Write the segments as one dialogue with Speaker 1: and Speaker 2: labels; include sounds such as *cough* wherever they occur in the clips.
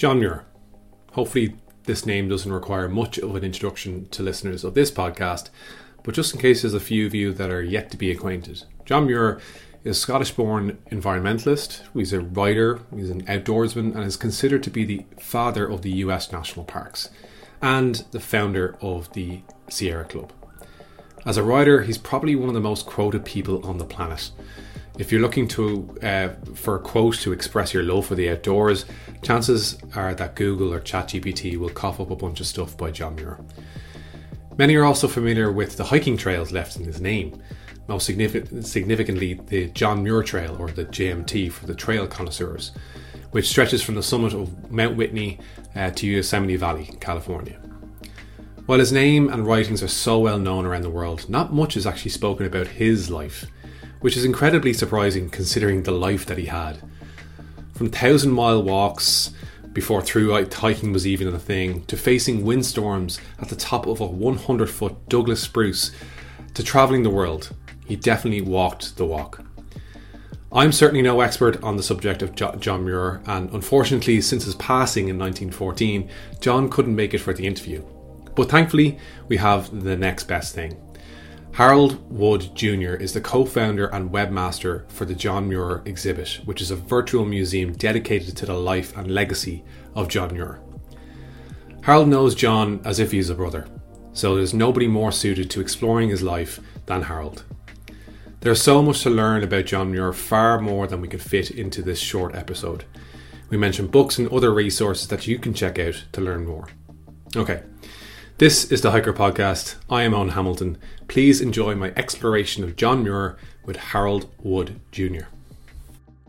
Speaker 1: John Muir. Hopefully, this name doesn't require much of an introduction to listeners of this podcast, but just in case there's a few of you that are yet to be acquainted, John Muir is a Scottish born environmentalist, he's a writer, he's an outdoorsman, and is considered to be the father of the US national parks and the founder of the Sierra Club. As a writer, he's probably one of the most quoted people on the planet. If you're looking to uh, for a quote to express your love for the outdoors, chances are that Google or ChatGPT will cough up a bunch of stuff by John Muir. Many are also familiar with the hiking trails left in his name, most significant, significantly the John Muir Trail or the JMT for the trail connoisseurs, which stretches from the summit of Mount Whitney uh, to Yosemite Valley, California. While his name and writings are so well known around the world, not much is actually spoken about his life which is incredibly surprising considering the life that he had. From thousand mile walks before through hiking was even a thing, to facing windstorms at the top of a 100 foot Douglas spruce, to travelling the world, he definitely walked the walk. I'm certainly no expert on the subject of John Muir, and unfortunately, since his passing in 1914, John couldn't make it for the interview. But thankfully, we have the next best thing. Harold Wood Jr. is the co founder and webmaster for the John Muir exhibit, which is a virtual museum dedicated to the life and legacy of John Muir. Harold knows John as if he's a brother, so there's nobody more suited to exploring his life than Harold. There's so much to learn about John Muir, far more than we could fit into this short episode. We mention books and other resources that you can check out to learn more. Okay, this is the Hiker Podcast. I am Owen Hamilton. Please enjoy my exploration of John Muir with Harold Wood Jr.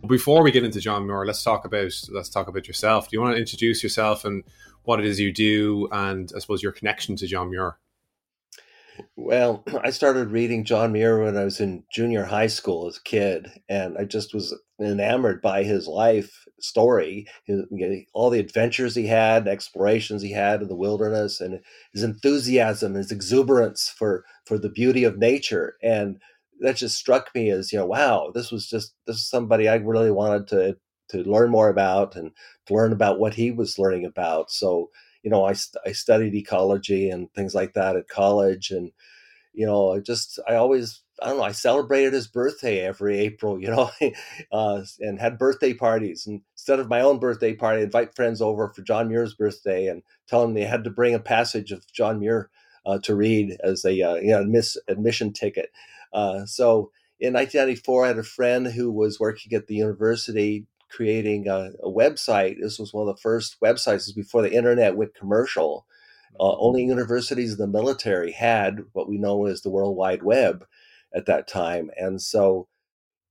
Speaker 1: Before we get into John Muir, let's talk about let's talk about yourself. Do you want to introduce yourself and what it is you do, and I suppose your connection to John Muir?
Speaker 2: Well, *clears throat* I started reading John Muir when I was in junior high school as a kid, and I just was enamored by his life story, his, all the adventures he had, explorations he had in the wilderness, and his enthusiasm, his exuberance for for the beauty of nature, and that just struck me as you know, wow, this was just this is somebody I really wanted to to learn more about and to learn about what he was learning about. So you know, I, I studied ecology and things like that at college. And, you know, I just, I always, I don't know, I celebrated his birthday every April, you know, *laughs* uh, and had birthday parties. And instead of my own birthday party, I'd invite friends over for John Muir's birthday and tell them they had to bring a passage of John Muir uh, to read as a uh, you know, miss admission ticket. Uh, so in 1994, I had a friend who was working at the university creating a, a, website. This was one of the first websites before the internet went commercial. Uh, mm-hmm. only universities and the military had what we know as the World Wide Web at that time. And so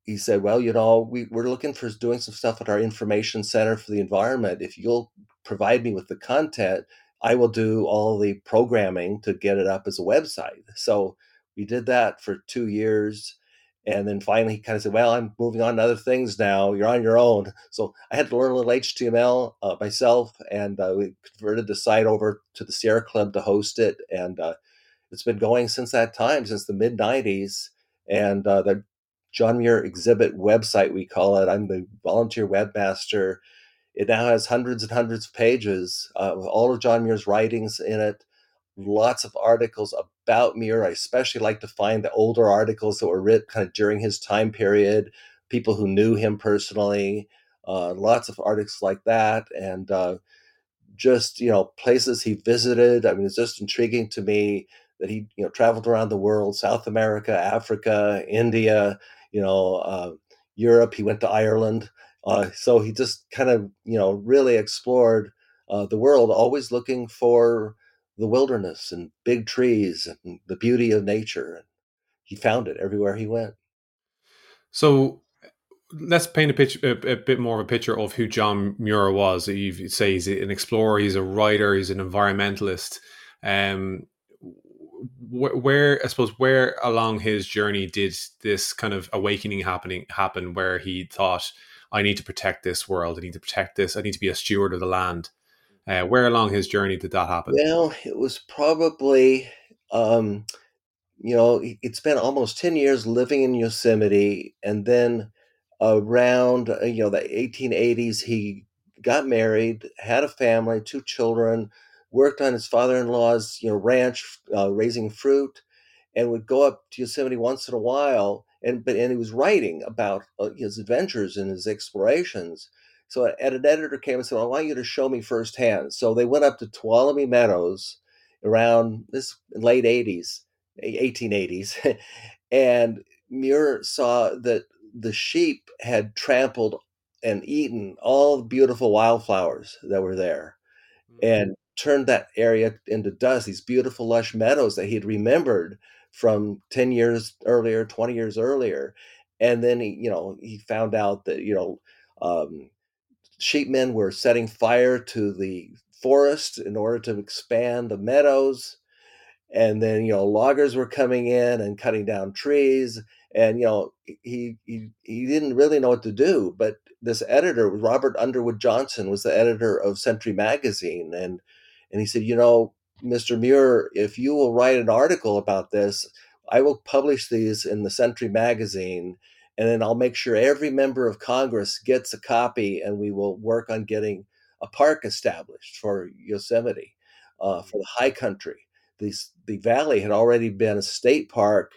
Speaker 2: he said, Well, you know, we, we're looking for doing some stuff at our information center for the environment. If you'll provide me with the content, I will do all the programming to get it up as a website. So we did that for two years. And then finally, he kind of said, Well, I'm moving on to other things now. You're on your own. So I had to learn a little HTML uh, myself, and uh, we converted the site over to the Sierra Club to host it. And uh, it's been going since that time, since the mid 90s. And uh, the John Muir exhibit website, we call it. I'm the volunteer webmaster. It now has hundreds and hundreds of pages uh, with all of John Muir's writings in it lots of articles about Muir. I especially like to find the older articles that were written kind of during his time period, people who knew him personally, uh, lots of articles like that, and uh, just you know places he visited. I mean, it's just intriguing to me that he you know traveled around the world, South America, Africa, India, you know, uh, Europe. He went to Ireland. Uh, so he just kind of you know really explored uh, the world, always looking for the wilderness and big trees and the beauty of nature. And he found it everywhere he went.
Speaker 1: So let's paint a picture, a, a, bit more of a picture of who John Muir was. You say he's an explorer, he's a writer, he's an environmentalist. Um, where, where I suppose where along his journey did this kind of awakening happening happen, where he thought, "I need to protect this world. I need to protect this. I need to be a steward of the land." Uh, where along his journey did that happen?
Speaker 2: Well, it was probably, um, you know, it spent almost 10 years living in Yosemite. And then around, uh, you know, the 1880s, he got married, had a family, two children, worked on his father-in-law's you know ranch uh, raising fruit, and would go up to Yosemite once in a while. And but and he was writing about uh, his adventures and his explorations. So an editor came and said, "I want you to show me firsthand." So they went up to Tuolumne Meadows around this late '80s, 1880s, *laughs* and Muir saw that the sheep had trampled and eaten all the beautiful wildflowers that were there mm-hmm. and turned that area into dust, these beautiful lush meadows that he had remembered from 10 years earlier, 20 years earlier. And then he, you know, he found out that, you know, um, sheepmen were setting fire to the forest in order to expand the meadows. And then, you know, loggers were coming in and cutting down trees and you know he he he didn't really know what to do but this editor robert underwood johnson was the editor of century magazine and and he said you know mr muir if you will write an article about this i will publish these in the century magazine and then i'll make sure every member of congress gets a copy and we will work on getting a park established for yosemite uh, for the high country the, the valley had already been a state park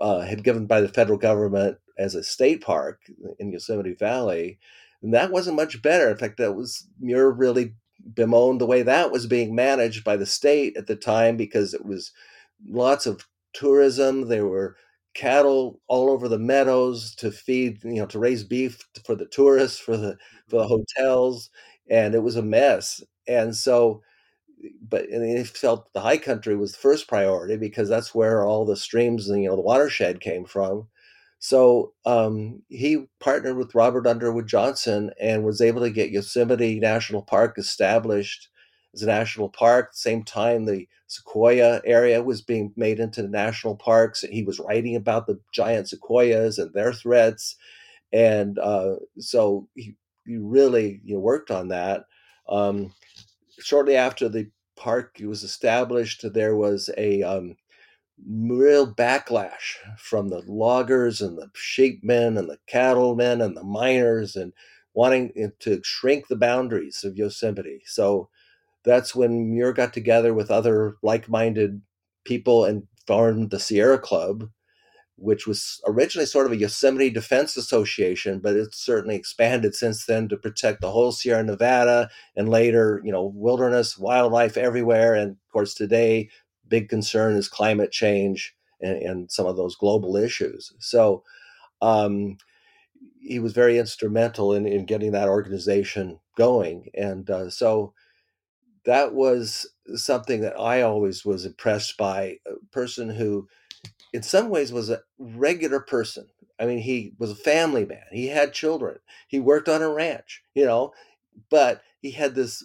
Speaker 2: uh, had given by the federal government as a state park in Yosemite Valley, and that wasn't much better. In fact, that was Muir really bemoaned the way that was being managed by the state at the time because it was lots of tourism. There were cattle all over the meadows to feed, you know, to raise beef for the tourists, for the for the mm-hmm. hotels, and it was a mess. And so but and he felt the high country was the first priority because that's where all the streams and you know the watershed came from. So um, he partnered with Robert Underwood Johnson and was able to get Yosemite National Park established as a national park. At the same time, the Sequoia area was being made into national parks. He was writing about the giant sequoias and their threats, and uh, so he, he really you know, worked on that. Um, shortly after the park was established, there was a um, real backlash from the loggers and the sheepmen and the cattlemen and the miners and wanting to shrink the boundaries of Yosemite. So that's when Muir got together with other like minded people and formed the Sierra Club which was originally sort of a Yosemite Defense Association, but it's certainly expanded since then to protect the whole Sierra Nevada and later, you know, wilderness, wildlife everywhere. And of course, today, big concern is climate change and, and some of those global issues. So um, he was very instrumental in, in getting that organization going. And uh, so that was something that I always was impressed by a person who in some ways was a regular person. I mean, he was a family man. He had children. He worked on a ranch, you know, but he had this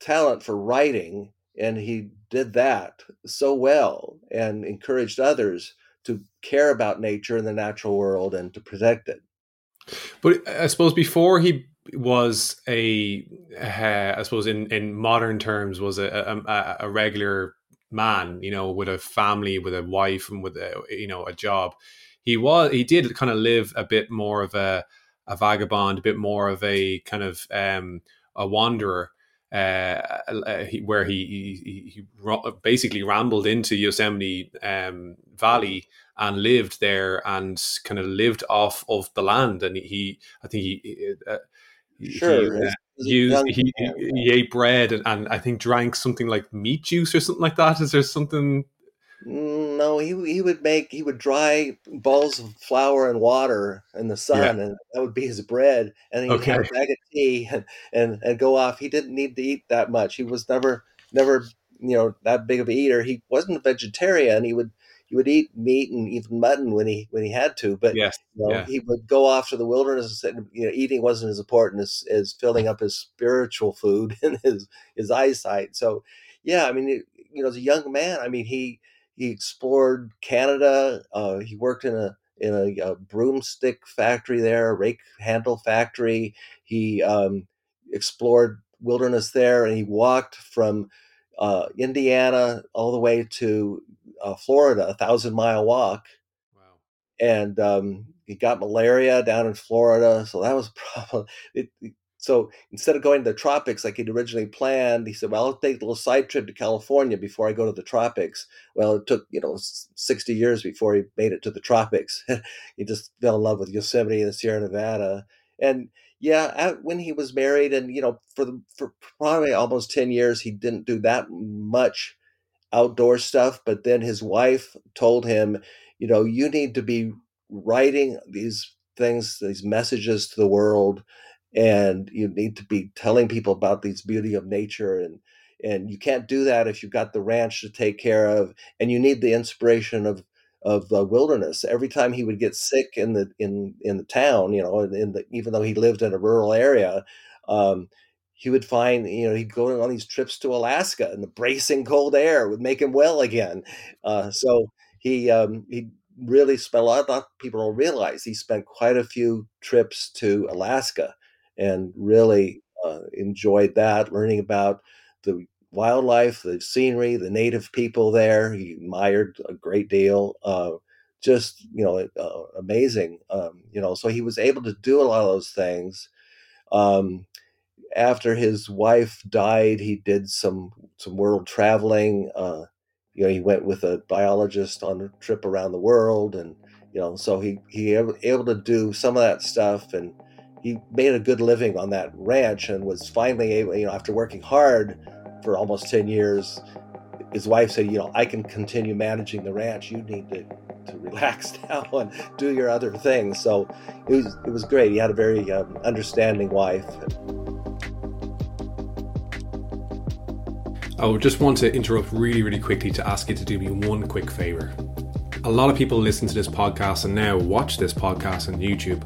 Speaker 2: talent for writing and he did that so well and encouraged others to care about nature and the natural world and to protect it.
Speaker 1: But I suppose before he was a, I suppose in, in modern terms, was a, a, a regular man, you know, with a family, with a wife, and with a you know a job. He was he did kind of live a bit more of a a vagabond, a bit more of a kind of um, a wanderer. Uh, uh he, where he, he, he basically rambled into Yosemite um, Valley and lived there and kind of lived off of the land. And he, I think he, uh,
Speaker 2: sure.
Speaker 1: He, uh, used he, he, ate bread and, and I think drank something like meat juice or something like that. Is there something?
Speaker 2: Mm, no, he he would make he would dry balls of flour and water in the sun, yeah. and that would be his bread. And he'd okay. have a bag of tea *laughs* and, and and go off. He didn't need to eat that much. He was never never you know that big of a eater. He wasn't a vegetarian. He would he would eat meat and even mutton when he when he had to, but
Speaker 1: yes,
Speaker 2: you know,
Speaker 1: yeah.
Speaker 2: he would go off to the wilderness and you know eating wasn't as important as, as filling up his spiritual food *laughs* and his his eyesight. So yeah, I mean you know as a young man, I mean he he explored Canada. Uh, he worked in a in a, a, broomstick factory there, a rake handle factory. He um, explored wilderness there, and he walked from uh, Indiana all the way to uh, Florida, a thousand mile walk. Wow. And um, he got malaria down in Florida, so that was *laughs* a problem. It, So instead of going to the tropics like he'd originally planned, he said, "Well, I'll take a little side trip to California before I go to the tropics." Well, it took you know sixty years before he made it to the tropics. *laughs* he just fell in love with Yosemite and the Sierra Nevada, and yeah, when he was married, and you know, for the for probably almost ten years, he didn't do that much outdoor stuff. But then his wife told him, you know, you need to be writing these things, these messages to the world and you need to be telling people about these beauty of nature and and you can't do that if you've got the ranch to take care of and you need the inspiration of of the wilderness. Every time he would get sick in the in in the town you know in the even though he lived in a rural area um, he would find you know he'd go on these trips to alaska and the bracing cold air would make him well again. Uh, so he um, he really spent a lot, of people don't realize he spent quite a few trips to alaska and really uh, enjoyed that, learning about the wildlife, the scenery, the native people there. He admired a great deal. Uh, just you know, uh, amazing. Um, you know, so he was able to do a lot of those things. Um, after his wife died, he did some some world traveling. Uh, you know, he went with a biologist on a trip around the world, and you know, so he he able, able to do some of that stuff and he made a good living on that ranch and was finally able, you know, after working hard for almost 10 years, his wife said, you know, I can continue managing the ranch. You need to, to relax *laughs* now and do your other things. So it was, it was great. He had a very um, understanding wife.
Speaker 1: I just want to interrupt really, really quickly to ask you to do me one quick favor. A lot of people listen to this podcast and now watch this podcast on YouTube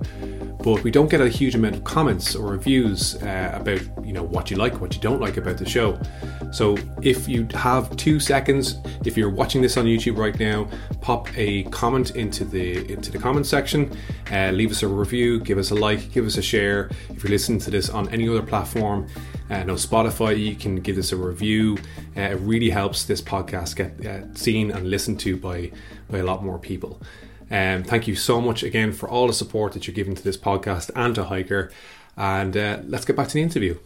Speaker 1: but we don't get a huge amount of comments or reviews uh, about you know what you like, what you don't like about the show. So if you have two seconds, if you're watching this on YouTube right now, pop a comment into the into the comment section, uh, leave us a review, give us a like, give us a share. If you're listening to this on any other platform, uh, no Spotify, you can give us a review. Uh, it really helps this podcast get uh, seen and listened to by by a lot more people. Um, thank you so much again for all the support that you're giving to this podcast and to Hiker. And uh, let's get back to the interview.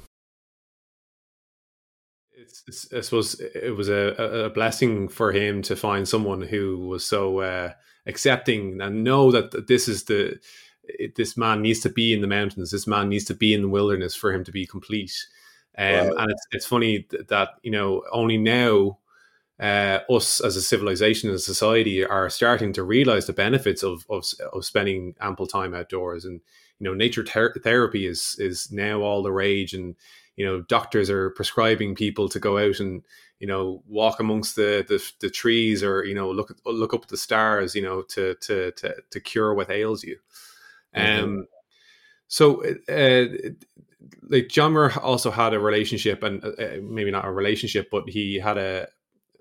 Speaker 1: It's, it's, I suppose it was a, a, blessing for him to find someone who was so uh, accepting and know that this is the this man needs to be in the mountains. This man needs to be in the wilderness for him to be complete. Um, And it's it's funny that you know only now uh, us as a civilization and a society are starting to realize the benefits of, of, of spending ample time outdoors. And you know nature ter- therapy is is now all the rage. And you know doctors are prescribing people to go out and you know walk amongst the the, the trees or you know look look up at the stars you know to to to, to cure what ails you. Mm-hmm. um so uh, like John Muir also had a relationship and uh, maybe not a relationship but he had a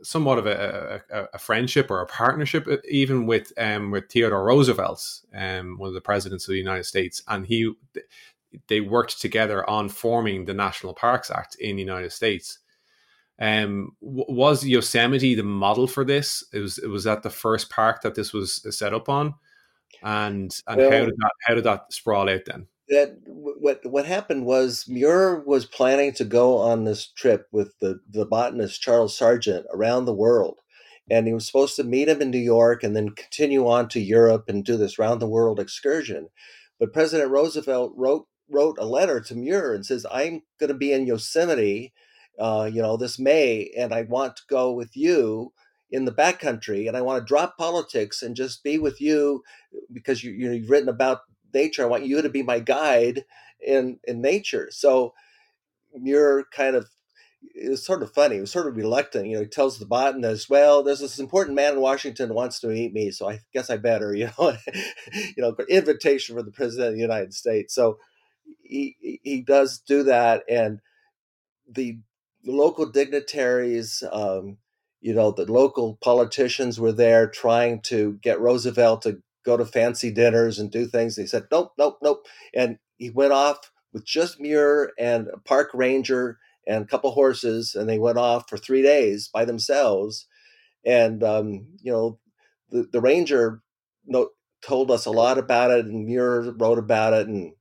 Speaker 1: somewhat of a, a, a, friendship or a partnership, uh, even with um, with Theodore Roosevelt, um, one of the presidents of the United States, and he they worked together on forming the National Parks Act in the United States. Um, was Yosemite the model for this? It was it was that the first park that this was set up on, and and well, how did that how did that sprawl out then?
Speaker 2: That what what happened was Muir was planning to go on this trip with the the botanist Charles Sargent around the world, and he was supposed to meet him in New York and then continue on to Europe and do this round the world excursion. But President Roosevelt wrote wrote a letter to Muir and says, "I'm going to be in Yosemite, uh, you know, this May, and I want to go with you." in the backcountry and I want to drop politics and just be with you because you, you've written about nature. I want you to be my guide in in nature. So you're kind of it's sort of funny. He was sort of reluctant. You know, he tells the botanist, "Well, there's this important man in Washington who wants to meet me, so I guess I better." *laughs* You know, you know, invitation for the president of the United States. So he he does do that, and the local dignitaries, um, you know, the local politicians were there trying to get Roosevelt to go to fancy dinners and do things. He said, nope, nope, nope. And he went off with just Muir and a park ranger and a couple horses, and they went off for three days by themselves. And, um, you know, the, the ranger told us a lot about it, and Muir wrote about it. And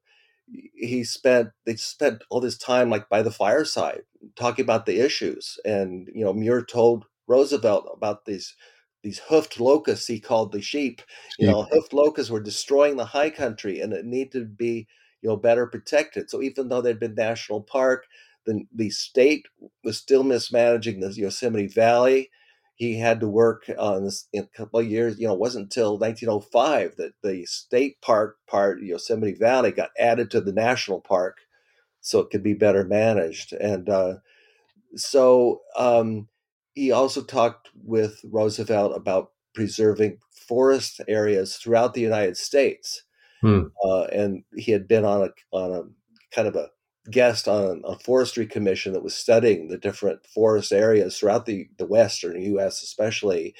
Speaker 2: he spent they spent all this time like by the fireside talking about the issues and you know muir told roosevelt about these these hoofed locusts he called the sheep you know hoofed locusts were destroying the high country and it needed to be you know better protected so even though there'd been national park the, the state was still mismanaging the yosemite valley he had to work on this in a couple of years. You know, it wasn't until 1905 that the state park part, Yosemite Valley, got added to the national park so it could be better managed. And uh, so um, he also talked with Roosevelt about preserving forest areas throughout the United States. Hmm. Uh, and he had been on a on a kind of a guest on a forestry commission that was studying the different forest areas throughout the, the western U.S., especially.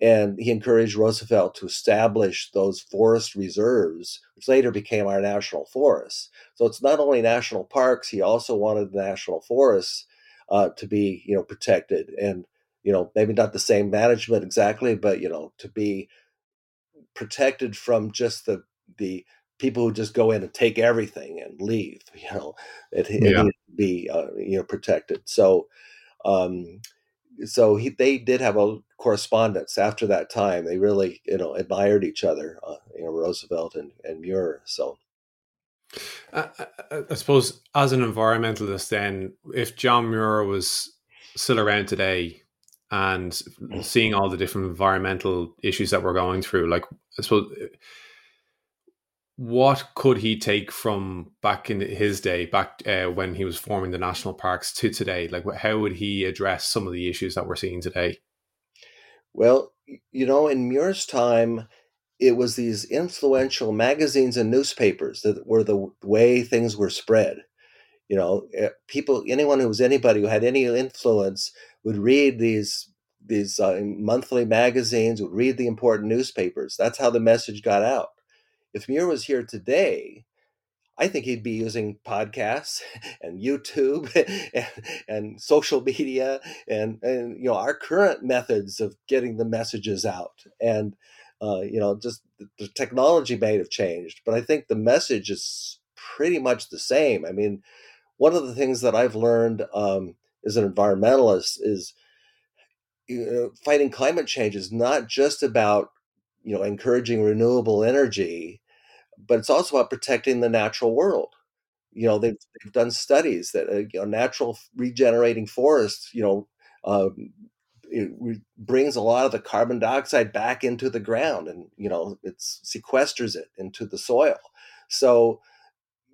Speaker 2: And he encouraged Roosevelt to establish those forest reserves, which later became our national forests. So it's not only national parks; he also wanted the national forests uh, to be, you know, protected, and you know, maybe not the same management exactly, but you know, to be protected from just the the people who just go in and take everything and leave. *laughs* You know, it, it yeah. needs to be uh, you know protected. So, um, so he, they did have a correspondence after that time. They really you know admired each other. Uh, you know, Roosevelt and and Muir. So.
Speaker 1: I, I, I suppose as an environmentalist, then, if John Muir was still around today, and seeing all the different environmental issues that we're going through, like I suppose what could he take from back in his day, back uh, when he was forming the national parks, to today? Like, how would he address some of the issues that we're seeing today?
Speaker 2: Well, you know, in Muir's time, it was these influential magazines and newspapers that were the way things were spread. You know, eh, people, anyone who was anybody who had any influence would read these these uh, monthly magazines, would read the important newspapers. That's how the message got out if Muir was here today, I think he'd be using podcasts *laughs* and YouTube *laughs* and, and, social media and, and you know our current methods of getting the messages out. And uh, you know, just the, technology may have changed, but I think the message is pretty much the same. I mean, one of the things that I've learned um, as an environmentalist is you know, fighting climate change is not just about you know encouraging renewable energy but it's also about protecting the natural world. You know, they've, they've done studies that uh, you know, natural regenerating forests, you know, um, it re- brings a lot of the carbon dioxide back into the ground, and you know, it sequesters it into the soil. So,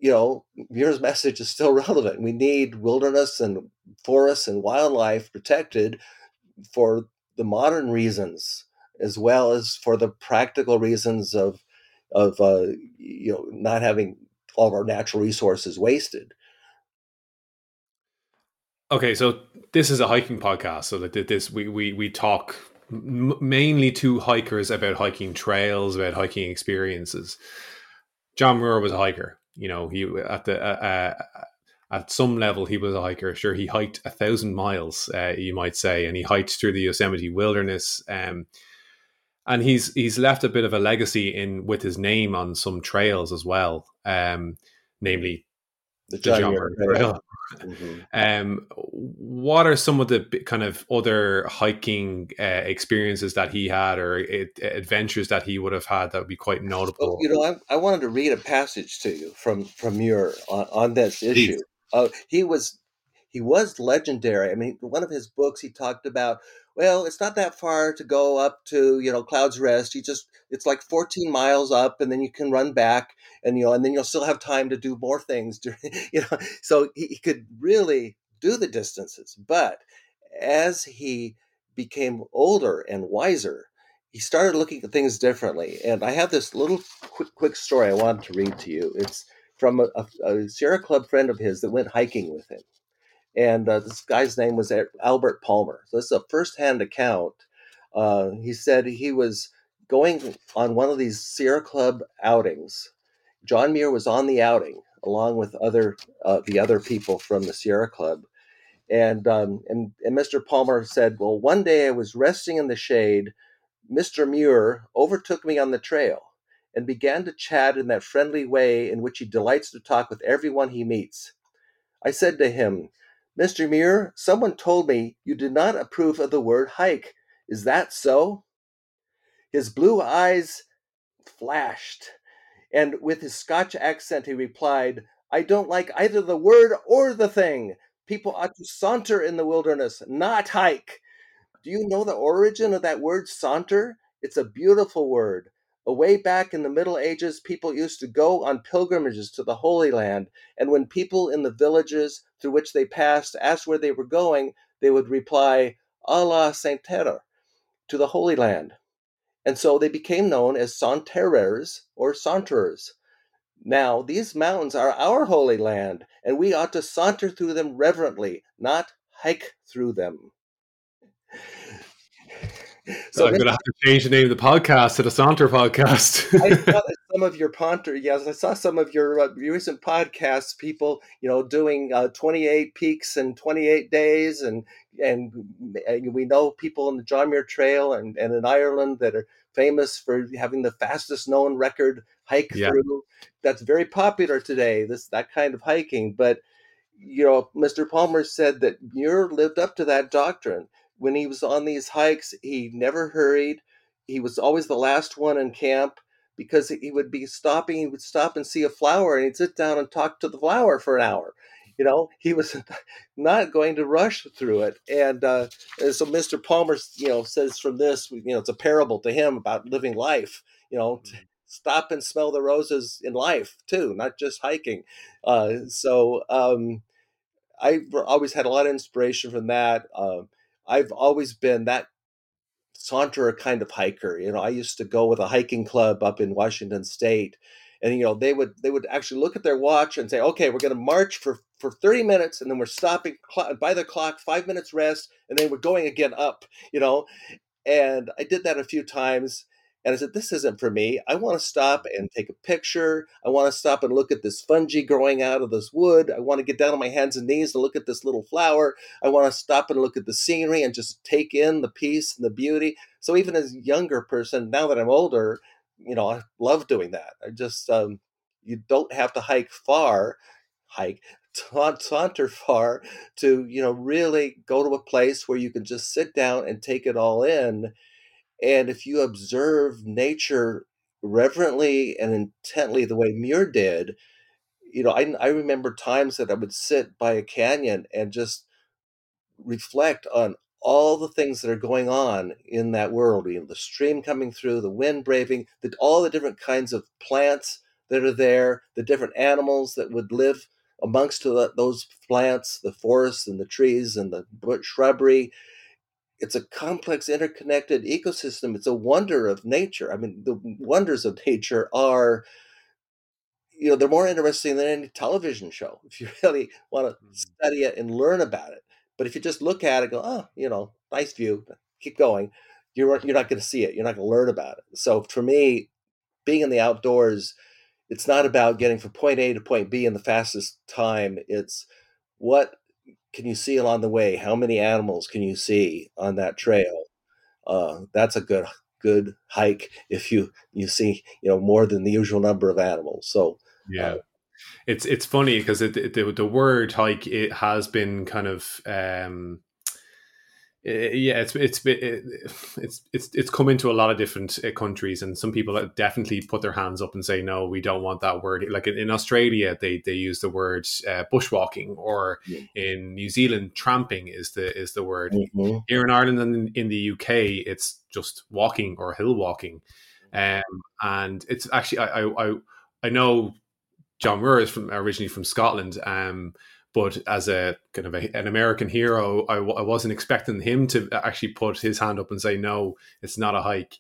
Speaker 2: you know, Muir's message is still *laughs* relevant. We need wilderness and forests and wildlife protected for the modern reasons as well as for the practical reasons of of uh, you know not having all of our natural resources wasted.
Speaker 1: Okay, so this is a hiking podcast, so that this we we we talk mainly to hikers about hiking trails, about hiking experiences. John Muir was a hiker. You know, he at the uh, uh, at some level he was a hiker. Sure, he hiked a thousand miles, uh, you might say, and he hiked through the Yosemite wilderness. Um, and he's he's left a bit of a legacy in with his name on some trails as well, um, namely the, the John Muir *laughs* Mm-hmm. Um, what are some of the kind of other hiking uh, experiences that he had, or it, adventures that he would have had that would be quite notable?
Speaker 2: Well, you know, I, I, wanted to read a passage to you from from Muir on, on this issue. Uh, he was he was legendary. I mean, one of his books he talked about well, it's not that far to go up to, you know, Clouds Rest. You just, it's like 14 miles up and then you can run back and, you know, and then you'll still have time to do more things, *laughs* during, you know. So he, he could really do the distances. But as he became older and wiser, he started looking at things differently. And I have this little quick, quick story I wanted to read to you. It's from a, a, a Sierra Club friend of his that went hiking with him and uh, this guy's name was Albert Palmer. So this is a firsthand account. Uh, he said he was going on one of these Sierra Club outings. John Muir was on the outing along with other uh, the other people from the Sierra Club, and um, and and Mr. Palmer said, "Well, one day I was resting in the shade. Mr. Muir overtook me on the trail." and began to chat in that friendly way in which he delights to talk with everyone he meets. I said to him, Mr. Muir, someone told me you did not approve of the word hike. Is that so? His blue eyes flashed, and with his Scotch accent he replied, I don't like either the word or the thing. People ought to saunter in the wilderness, not hike. Do you know the origin of that word saunter? It's a beautiful word. Way back in the Middle Ages, people used to go on pilgrimages to the Holy Land, and when people in the villages through which they passed asked where they were going, they would reply, "A la Saint Terre," to the Holy Land. And so they became known as Saunterers or Saunterers. Now, these mountains are our holy land, and we ought to saunter through them reverently, not hike through them.
Speaker 1: So I'm going to have to change the name of the podcast to the Saunter Podcast.
Speaker 2: I *laughs* saw some of your Ponter, yes, I saw some of your uh, recent podcasts. People, you know, doing uh, 28 peaks in 28 days, and and we know people in the John Muir Trail and, and in Ireland that are famous for having the fastest known record hike yeah. through. That's very popular today. This that kind of hiking, but you know, Mr. Palmer said that Muir lived up to that doctrine when he was on these hikes, he never hurried. He was always the last one in camp because he would be stopping. He would stop and see a flower and he'd sit down and talk to the flower for an hour. You know, he was *laughs* not going to rush through it. And, uh, so Mr. Palmer, you know, says from this, you know, it's a parable to him about living life, you know, mm-hmm. stop and smell the roses in life too, not just hiking. Uh, so um, I always had a lot of inspiration from that. Uh, I've always been that saunterer kind of hiker. You know, I used to go with a hiking club up in Washington State, and you know they would they would actually look at their watch and say, okay, we're going to march for for 30 minutes, and then we're stopping by the clock, five minutes rest, and then we're going again up. You know, and I did that a few times, and I said, this isn't for me. I want to stop and take a picture. I want to stop and look at this fungi growing out of this wood. I want to get down on my hands and knees and look at this little flower. I want to stop and look at the scenery and just take in the peace and the beauty. So even as a younger person, now that I'm older, you know, I love doing that. I just, um, you don't have to hike far, hike, saunter far to, you know, really go to a place where you can just sit down and take it all in and if you observe nature reverently and intently the way Muir did, you know, I, I remember times that I would sit by a canyon and just reflect on all the things that are going on in that world. You know, the stream coming through, the wind braving, the, all the different kinds of plants that are there, the different animals that would live amongst the, those plants, the forests and the trees and the shrubbery it's a complex interconnected ecosystem. It's a wonder of nature. I mean the wonders of nature are you know they're more interesting than any television show if you *laughs* really want to mm-hmm. study it and learn about it. But if you just look at it go oh you know nice view keep going you're you're not going to see it. You're not going to learn about it. So for me being in the outdoors it's not about getting from point a to point b in the fastest time. It's what can you see along the way? How many animals can you see on that trail? Uh, that's a good good hike if you you see you know more than the usual number of animals. So
Speaker 1: yeah. Uh, it's it's funny because it, it, the, the word hike it has been kind of um, yeah, it's it's it's it's it's come into a lot of different uh, countries, and some people definitely put their hands up and say, "No, we don't want that word." Like in Australia, they they use the word uh, bushwalking, or yeah. in New Zealand, tramping is the is the word. Mm-hmm. Here in Ireland and in, in, the UK, it's just walking or hill walking, um, and it's actually I I I know John Muir is from originally from Scotland, um, but as a kind of a, an American hero, I, I wasn't expecting him to actually put his hand up and say, "No, it's not a hike."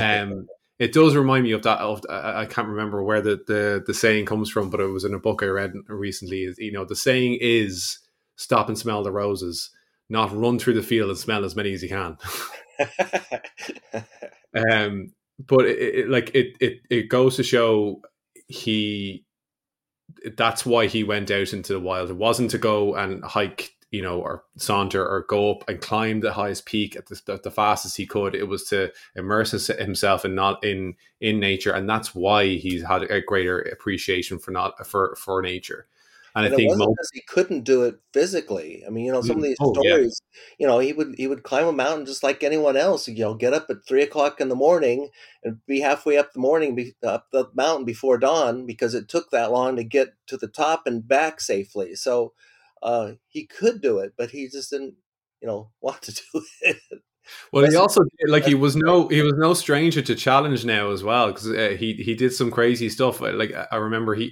Speaker 1: Um, it does remind me of that. Of, I can't remember where the, the the saying comes from, but it was in a book I read recently. You know, the saying is, "Stop and smell the roses." Not run through the field and smell as many as you can. *laughs* um, but it, it, like it, it, it goes to show he that's why he went out into the wild. It wasn't to go and hike you know, or saunter or go up and climb the highest peak at the, the fastest he could. It was to immerse himself in not in in nature, and that's why he's had a greater appreciation for not for for nature.
Speaker 2: And, and I think most, he couldn't do it physically. I mean, you know, some of mm, these oh, stories, yeah. you know, he would he would climb a mountain just like anyone else. You know, get up at three o'clock in the morning and be halfway up the morning up the mountain before dawn because it took that long to get to the top and back safely. So uh, he could do it, but he just didn't, you know, *laughs* want to do it.
Speaker 1: Well, he also did, like he was no he was no stranger to challenge now as well because uh, he he did some crazy stuff. Like I remember he uh,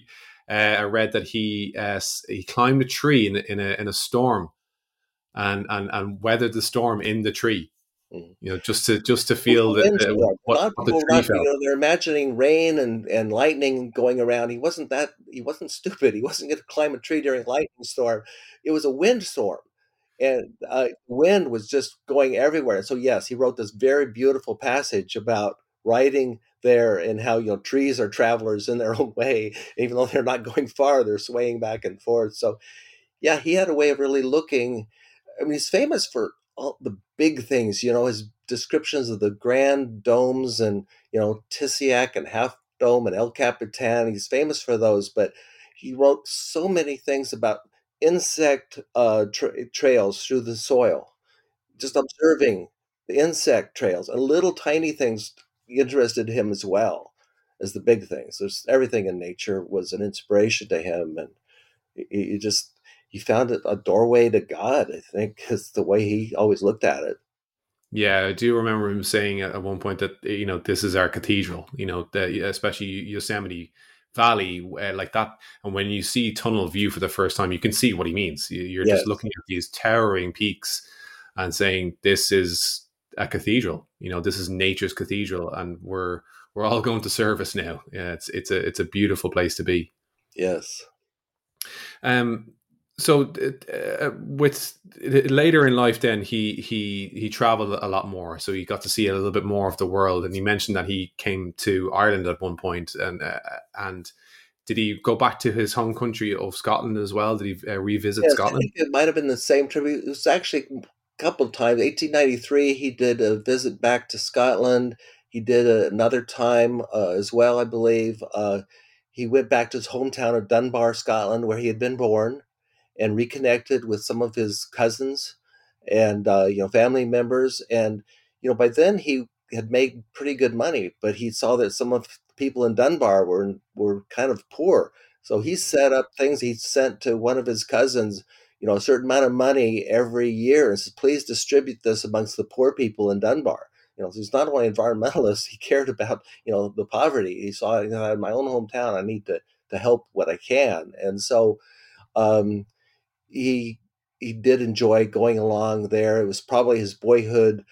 Speaker 1: I read that he uh, he climbed a tree in a, in a in a storm, and and and weathered the storm in the tree. Mm. You know, just to just to feel that uh,
Speaker 2: what, tree not. You know, they're imagining rain and, and lightning going around. He wasn't that. He wasn't *laughs* stupid. He wasn't going to climb a tree during a lightning storm. It was a windstorm, and uh, wind was just going everywhere. So yes, he wrote this very beautiful passage about riding there and how you know trees are travelers in their *laughs* own way even though they're not going far they're swaying back and forth. So yeah he had a way of really looking i mean he's famous for all the big things you know his descriptions of the grand domes and you know Tissiack and half dome and el capitan he's famous for those but he wrote so many things about insect uh, tra- trails through the soil just observing the insect trails and little tiny things interested him as well as the big things. There's everything in nature was an inspiration to him, and he, he just he found it a doorway to God. I think is the way he always looked at it.
Speaker 1: Yeah, I do remember him saying at one point that you know this is our cathedral. You know, the, especially Yosemite Valley uh, like that. And when you see tunnel view for the first time, you can see what he means. You're yes. just looking at these towering peaks and saying this is a cathedral. You know, this is nature's cathedral, and we're we're all going to service now. Yeah, it's it's a it's a beautiful place to be.
Speaker 2: Yes.
Speaker 1: Um. So uh, with later in life, then he he he traveled a lot more. So he got to see a little bit more of the world. And he mentioned that he came to Ireland at one point, and uh, and did he go back to his home country of Scotland as well? Did he uh, revisit yes, Scotland?
Speaker 2: it might have been the same trip. It was actually couple of times. 1893, he did a visit back to Scotland. He did a, another time uh, as well, I believe. Uh, he went back to his hometown of Dunbar, Scotland, where he had been born, and reconnected with some of his cousins and uh, you know family members. And you know by then he had made pretty good money, but he saw that some of the people in Dunbar were were kind of poor. So he set up things. He sent to one of his cousins you know, a certain amount of money every year and says, please distribute this amongst the poor people in Dunbar. You know, he's not only environmentalist, *laughs* he cared about, you know, the poverty. He saw, you know, in my own hometown, I need to, to help what I can. And so um, he, he did enjoy going along there. It was probably his boyhood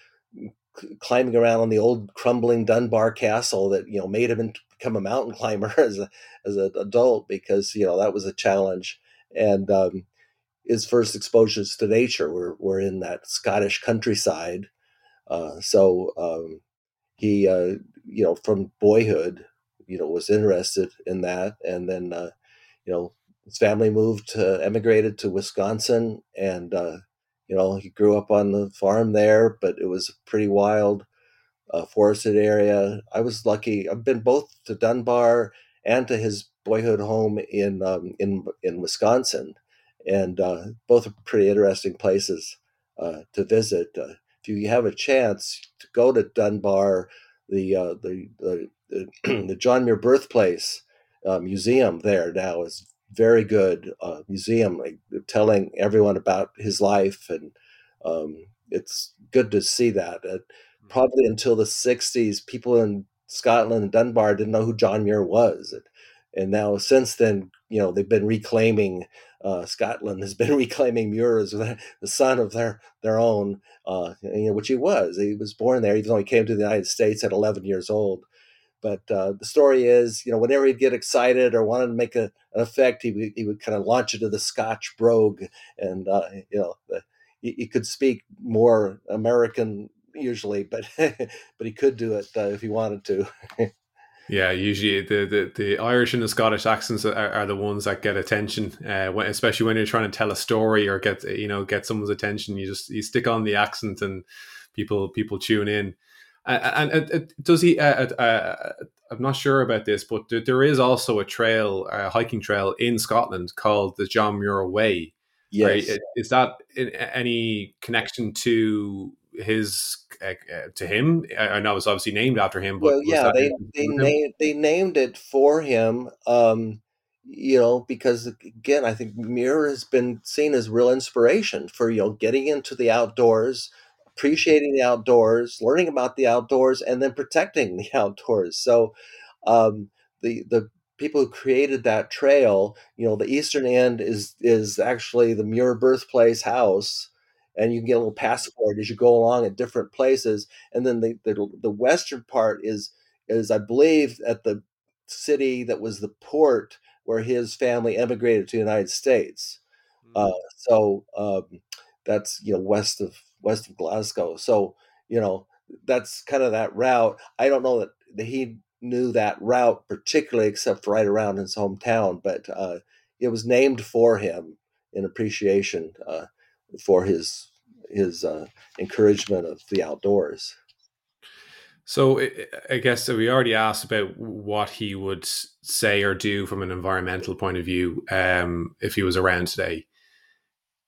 Speaker 2: climbing around on the old crumbling Dunbar castle that, you know, made him become a mountain climber *laughs* as a, as an adult because, you know, that was a challenge. And, um, his first exposures to nature were, were in that Scottish countryside. Uh, so um, he, uh, you know, from boyhood, you know, was interested in that. And then, uh, you know, his family moved, emigrated to Wisconsin. And, uh, you know, he grew up on the farm there, but it was a pretty wild uh, forested area. I was lucky. I've been both to Dunbar and to his boyhood home in um, in in Wisconsin and uh, both are pretty interesting places uh, to visit. Uh, if you have a chance to go to Dunbar, the uh, the, the, *clears throat* the, John Muir Birthplace uh, Museum there now is very good uh, museum, like telling everyone about his life, and um, it's good to see that. Mm-hmm. probably until the '60s, people in Scotland and Dunbar didn't know who John Muir was. And, and now since then, you know, they've been reclaiming uh, Scotland has been *laughs* reclaiming Muir as the son of their their own, uh, you know, which he was. He was born there, even though he came to the United States at 11 years old. But uh, the story is, you know, whenever he'd get excited or wanted to make a, an effect, he, he would kind of launch into the Scotch brogue, and uh, you know, the, he, he, could speak more American usually, but *laughs* but he could do it uh, if he wanted to. *laughs*
Speaker 1: Yeah, usually the, the, the Irish and the Scottish accents are, are the ones that get attention, uh, when, especially when you're trying to tell a story or get you know get someone's attention. You just you stick on the accent and people people tune in. and, and, and, does he? Uh, uh, uh, I'm not sure about this, but there is also a trail, a hiking trail in Scotland called the John Muir Way. Yes. Right? Is that any connection to his uh, to him? I know it's obviously named after him, but
Speaker 2: well, yeah, they they named they named it for him. Um, you know, because again, I think Muir has been seen as real inspiration for you know getting into the outdoors, appreciating the outdoors, learning about the outdoors, and then protecting *laughs* the outdoors. So, um, the the people who created that trail, you know, the eastern end is is actually the Muir birthplace house and you can get a little passport as you go along at different places. And then the, the, the western part is is I believe at the city that was the port where his family emigrated to the United States. Mm-hmm. Uh, so um, that's you know west of west of Glasgow. So you know that's kind of that route. I don't know that, that he knew that route particularly, except right around his hometown, but uh, it was named for him in appreciation uh, for his his uh, encouragement of the outdoors.
Speaker 1: So I guess we already asked about what he would say or do from an environmental point of view um, if he was around today.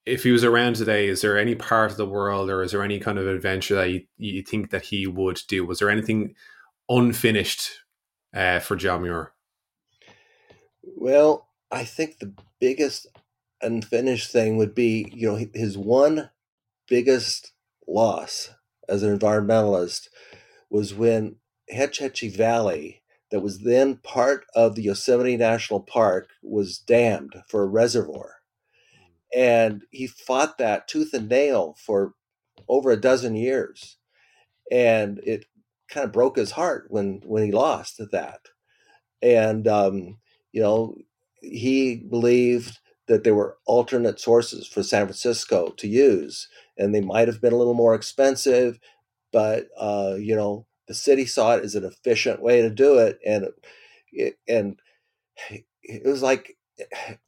Speaker 1: If he was around today, is there any part of the world or is there any kind of adventure that you, you think that he would do? Was there anything unfinished uh, for John Muir?
Speaker 2: Well, I think the biggest unfinished thing would be, you know, his one biggest loss as an environmentalist was when Hetch Hetchy Valley, that was then part of the Yosemite National Park, was dammed for a reservoir. And he fought that tooth and nail for over a dozen years. And it kind of broke his heart when, when he lost that. And, um, you know, he believed that there were alternate sources for San Francisco to use and they might have been a little more expensive, but uh, you know the city saw it as an efficient way to do it, and it, and it was like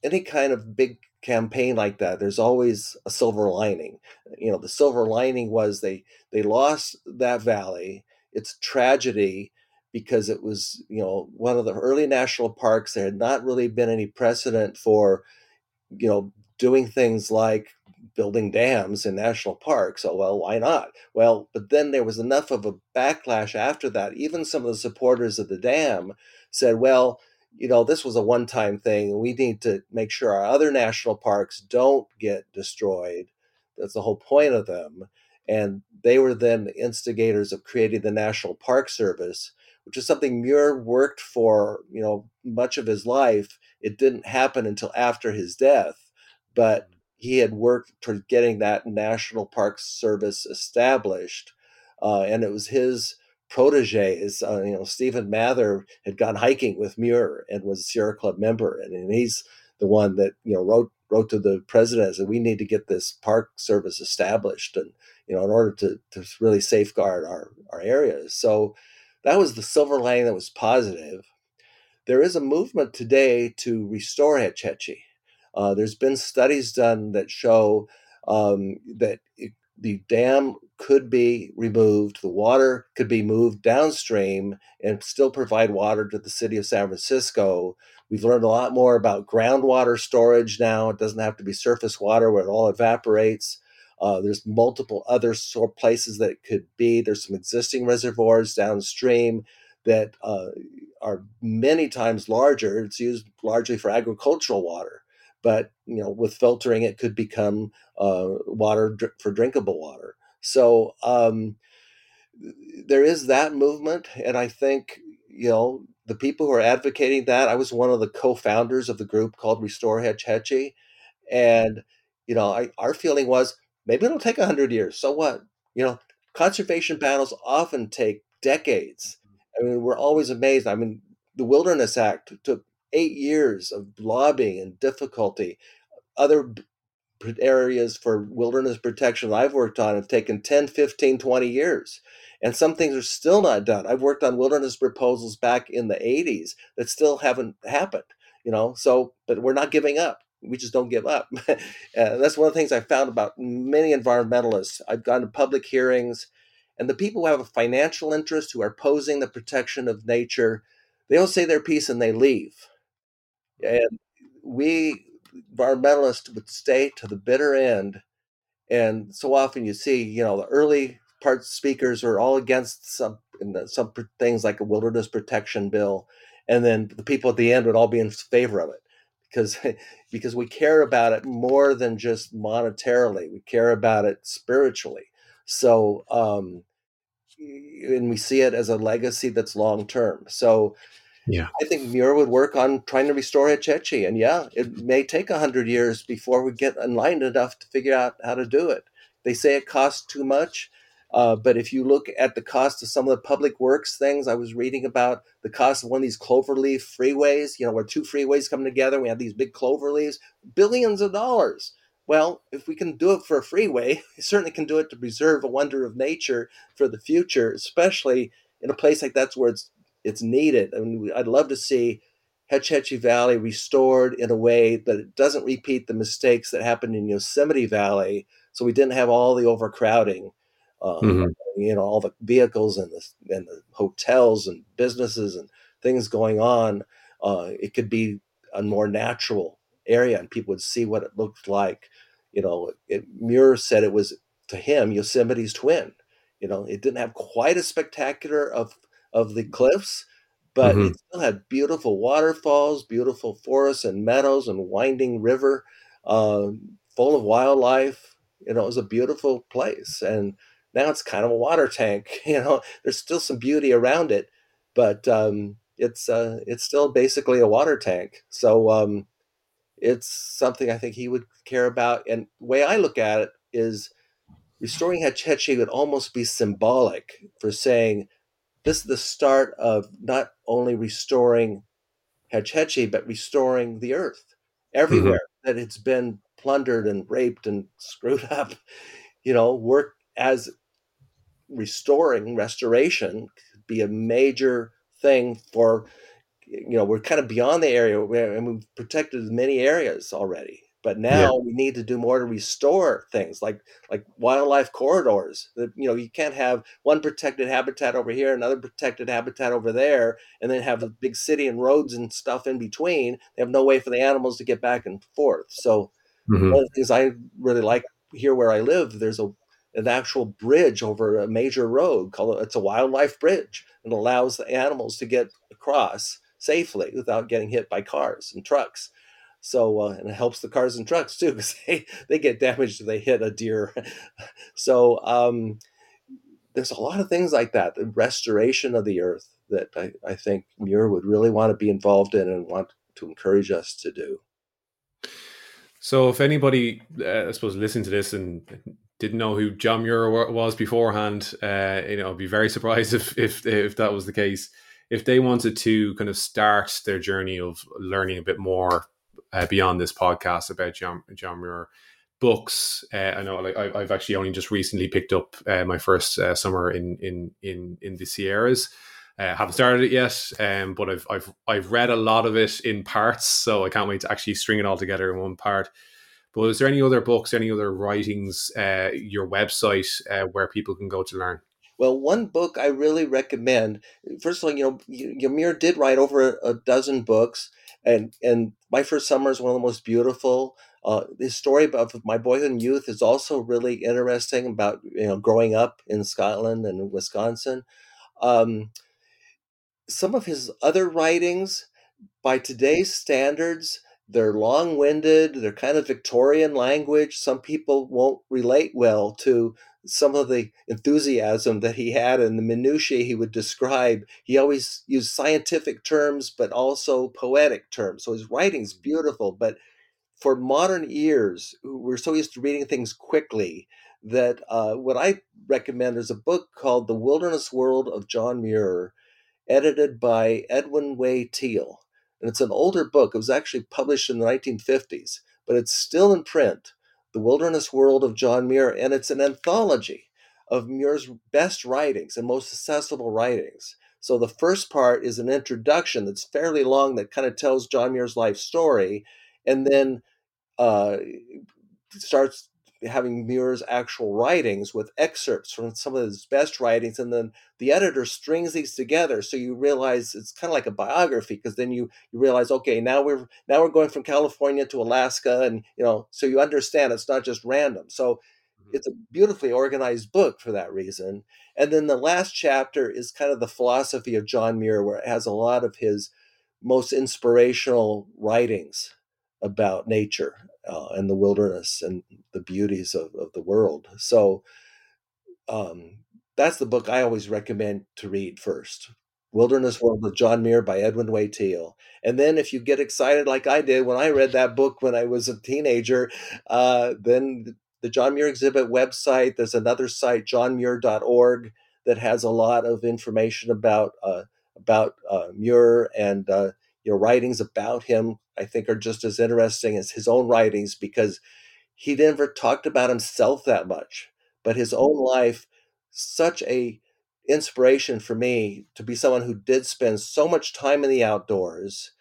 Speaker 2: any kind of big campaign like that there's always a silver lining. You know the silver lining was they they lost that valley. It's tragedy because it was you know one of the early national parks there had not really been any precedent for you know doing things like building dams in national parks. So, well, why not? Well, but then there was enough of a backlash after that. Even some of the supporters of the dam said, well, you know, this was a one time thing, and we need to make sure our other national parks don't get destroyed. That's the whole point of them. And they were then the instigators of creating the National Park Service, which is something Muir worked for, you know, much of his life. It didn't happen until after his death, but he had worked toward getting that National Park Service established, uh, and it was his proteges. Uh, you know, Stephen Mather had gone hiking with Muir and was a Sierra Club member, and, and he's the one that you know wrote wrote to the president and said we need to get this park service established, and you know, in order to to really safeguard our our areas. So that was the silver lining that was positive. There is a movement today to restore Hetch. Uh, there's been studies done that show um, that it, the dam could be removed, the water could be moved downstream and still provide water to the city of San Francisco. We've learned a lot more about groundwater storage now. It doesn't have to be surface water where it all evaporates. Uh, there's multiple other places that it could be. There's some existing reservoirs downstream that uh, are many times larger. It's used largely for agricultural water but you know with filtering it could become uh, water dr- for drinkable water so um, there is that movement and i think you know the people who are advocating that i was one of the co-founders of the group called restore hetch hetchy and you know I, our feeling was maybe it'll take 100 years so what you know conservation battles often take decades i mean we're always amazed i mean the wilderness act took eight years of lobbying and difficulty. Other areas for wilderness protection I've worked on have taken 10, 15, 20 years. And some things are still not done. I've worked on wilderness proposals back in the 80s that still haven't happened, you know. So, but we're not giving up. We just don't give up. *laughs* Uh, that's one of the things I found about many environmentalists. I've gone to public hearings, and the people who have a financial interest who are opposing the protection of nature, they don't say their piece and they leave. And we environmentalists would stay to the bitter end. And so often you see, you know, the early part speakers are all against some some things like a wilderness protection bill, and then the people at the end would all be in favor of it because *laughs* because we care about it more than just monetarily. We care about it spiritually. So um, and we see it as a legacy that's long term. So
Speaker 1: yeah.
Speaker 2: I think Muir would work on trying to restore Hetch. And yeah, it may take 100 years before we get enlightened enough to figure out how to do it. They say it costs too much. Uh, but if you look at the cost of some of the public works things, I was reading about the cost of one of these cloverleaf freeways, you know, where two freeways come together, we have these big clover leaves, billions of dollars. Well, if we can do it for a freeway, *laughs* we certainly can do it to preserve a wonder of nature for the future, especially in a place like that's where it's it's needed. I mean, I'd love to see Hetch Hetchy Valley restored in a way that it doesn't repeat the mistakes that happened in Yosemite Valley. So we didn't have all the overcrowding, um, mm-hmm. you know, all the vehicles and the and the hotels and businesses and things going on. Uh, it could be a more natural area, and people would see what it looked like. You know, it, Muir said it was to him Yosemite's twin. You know, it didn't have quite as spectacular of of the cliffs, but mm-hmm. it still had beautiful waterfalls, beautiful forests and meadows and winding river, uh, full of wildlife. You know, it was a beautiful place. And now it's kind of a water tank. *laughs* You know, there's still some beauty around it, but um, it's uh, it's still basically a water tank. So um, it's something I think he would care about. And the way I look at it is restoring Hetch would almost be symbolic for saying this is the start of not only restoring Hetch but restoring the earth everywhere mm-hmm. that it's been plundered and raped and *laughs* screwed up. You know, work as restoring restoration could be a major thing for you know we're kind of beyond the area and we've protected many areas already but now yeah. we need to do more to restore things like like wildlife corridors. That you know you can't have one protected habitat over here, another protected habitat over there, and then have a big city and roads and stuff in between. They have no way for the animals to get back and forth. So mm-hmm. one of the things I really like here where I live, there's a an actual bridge over a major road called it's a wildlife bridge and allows the animals to get across safely without getting hit by cars and trucks. So uh, and it helps the cars and trucks too *laughs* because they, they get damaged if they hit a deer. *laughs* so um, there's a lot of things like that. The restoration of the earth that I, I think Muir would really want to be involved in and want to encourage us to do.
Speaker 1: So if anybody, uh, I suppose, listened to this and didn't know who John Muir was beforehand, uh, you know, I'd be very *laughs* surprised if, if if that was the case. If they wanted to kind of start their journey of learning a bit more uh, beyond this podcast about John John Muir books. Uh, I know, like I, have actually only just recently picked up uh, my first uh, summer in in in in the Sierras. Uh, haven't started it yet, um, but I've I've I've read a lot of it in parts, so I can't wait to actually string it all together in one part. But is there any other books, any other writings, uh, your website uh, where people can go to learn?
Speaker 2: Well, one book I really recommend. First of all, you know, Muir did write over a, dozen books and and my first summer is one of the most beautiful. Uh, the story of my boyhood and youth is also really interesting about you know growing up in Scotland and Wisconsin. Um, some of his other writings, by today's standards, they're long-winded. They're kind of Victorian language. Some people won't relate well to some of the enthusiasm that he had and the minutiae he would describe. He always used scientific terms, but also poetic terms. So his writing's beautiful, but for modern ears, we're so used to reading things quickly that uh, what I recommend is a book called The Wilderness World of John Muir, edited by Edwin Way Teale. And it's an older book. It was actually published in the 1950s, but it's still in print. The Wilderness World of John Muir, and it's an anthology of Muir's best writings and most accessible writings. So the first part is an introduction that's fairly long that kind of tells John Muir's life story, and then uh, starts having Muir's actual writings with excerpts from some of his best writings, and then the editor strings these together. So you realize it's kind of like a biography because then you you realize, okay, now we're now we're going from California to Alaska, and you know, so you understand it's not just random. So mm-hmm. it's a beautifully organized book for that reason. And then the last chapter is kind of the philosophy of John Muir, where it has a lot of his most inspirational writings about nature uh, and the wilderness and the beauties of, of the world. So um, that's the book I always recommend to read first. Wilderness World of John Muir by Edwin Way Teale. And then if you get excited like I did when I read that book when I was a teenager, uh, then the John Muir exhibit website, there's another site, johnmuir.org, that has a lot of information about uh, about uh, Muir and uh, you know writings about him i think are just as interesting as his own writings because he never talked about himself that much but his own mm-hmm. life such a inspiration for me to be someone who did spend so much time in the outdoors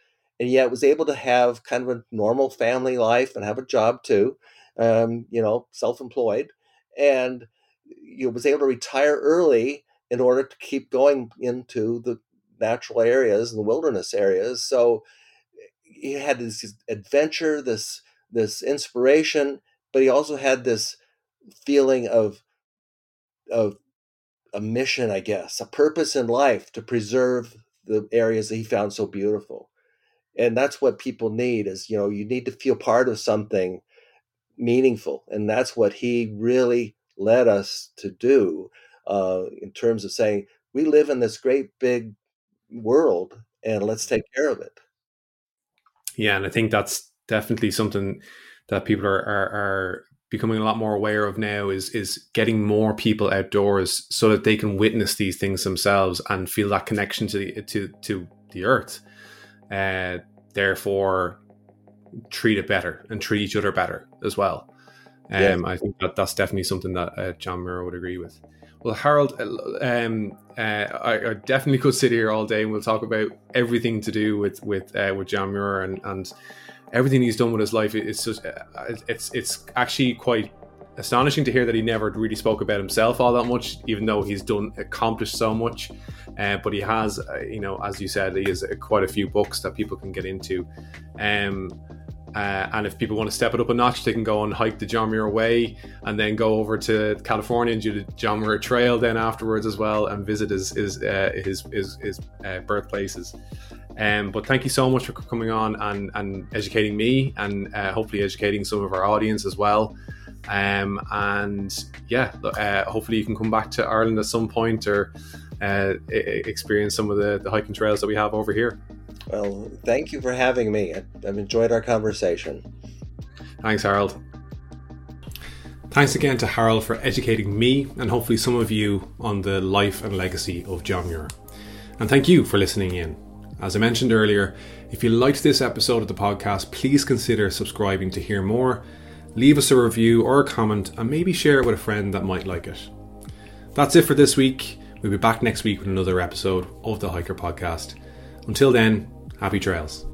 Speaker 2: and yet was able to have kind of a normal family life and have a job too um, you know self-employed and you know, was able to retire early in order to keep going into the natural areas and the wilderness areas. So he had this adventure, this this inspiration, but he also had this feeling of of a mission, I guess, a purpose in life to preserve the areas that he found so beautiful. And that's what people need is, you know, you need to feel part of something meaningful. And that's what he really led us to do uh, in terms of saying, we live in this great big world and let's take care of it.
Speaker 1: Yeah, and I think that's definitely something that people are, are, are becoming a lot more aware of now is is getting more people outdoors so that they can witness these things themselves and feel that connection to the to to the earth. Uh, therefore, treat it better and treat each other better as well. Um, yeah. I think that that's definitely something that uh, John Muir would agree with. Well, Harold, uh, um, uh, I, I, definitely could sit here all day and we'll talk about everything to do with with uh, with John Muir and, and everything he's done with his life. It's just uh, it's it's actually quite astonishing to hear that he never really spoke about himself all that much, even though he's done accomplished so much. Uh, but he has, uh, you know, as you said, he has quite a few books that people can get into. Um, uh, and if people want to step it up a notch, they can go and hike the John Muir Way and then go over to California and do the John Muir Trail then afterwards as well and visit his his uh, his, his, his uh, birthplaces. Um, but thank you so much for coming on and, and educating me and uh, hopefully educating some of our audience as well. Um, and yeah, uh, hopefully you can come back to Ireland at some point or uh, experience some of the, the hiking trails that we have over here.
Speaker 2: Well, thank you for having me. I've enjoyed our conversation.
Speaker 1: Thanks, Harold. Thanks again to Harold for educating me and hopefully some of you on the life and legacy of John Muir. And thank you for listening in. As I mentioned earlier, if you liked this episode of the podcast, please consider subscribing to hear more. Leave us a review or a comment and maybe share it with a friend that might like it. That's it for this week. We'll be back next week with another episode of the Hiker Podcast. Until then, happy trails.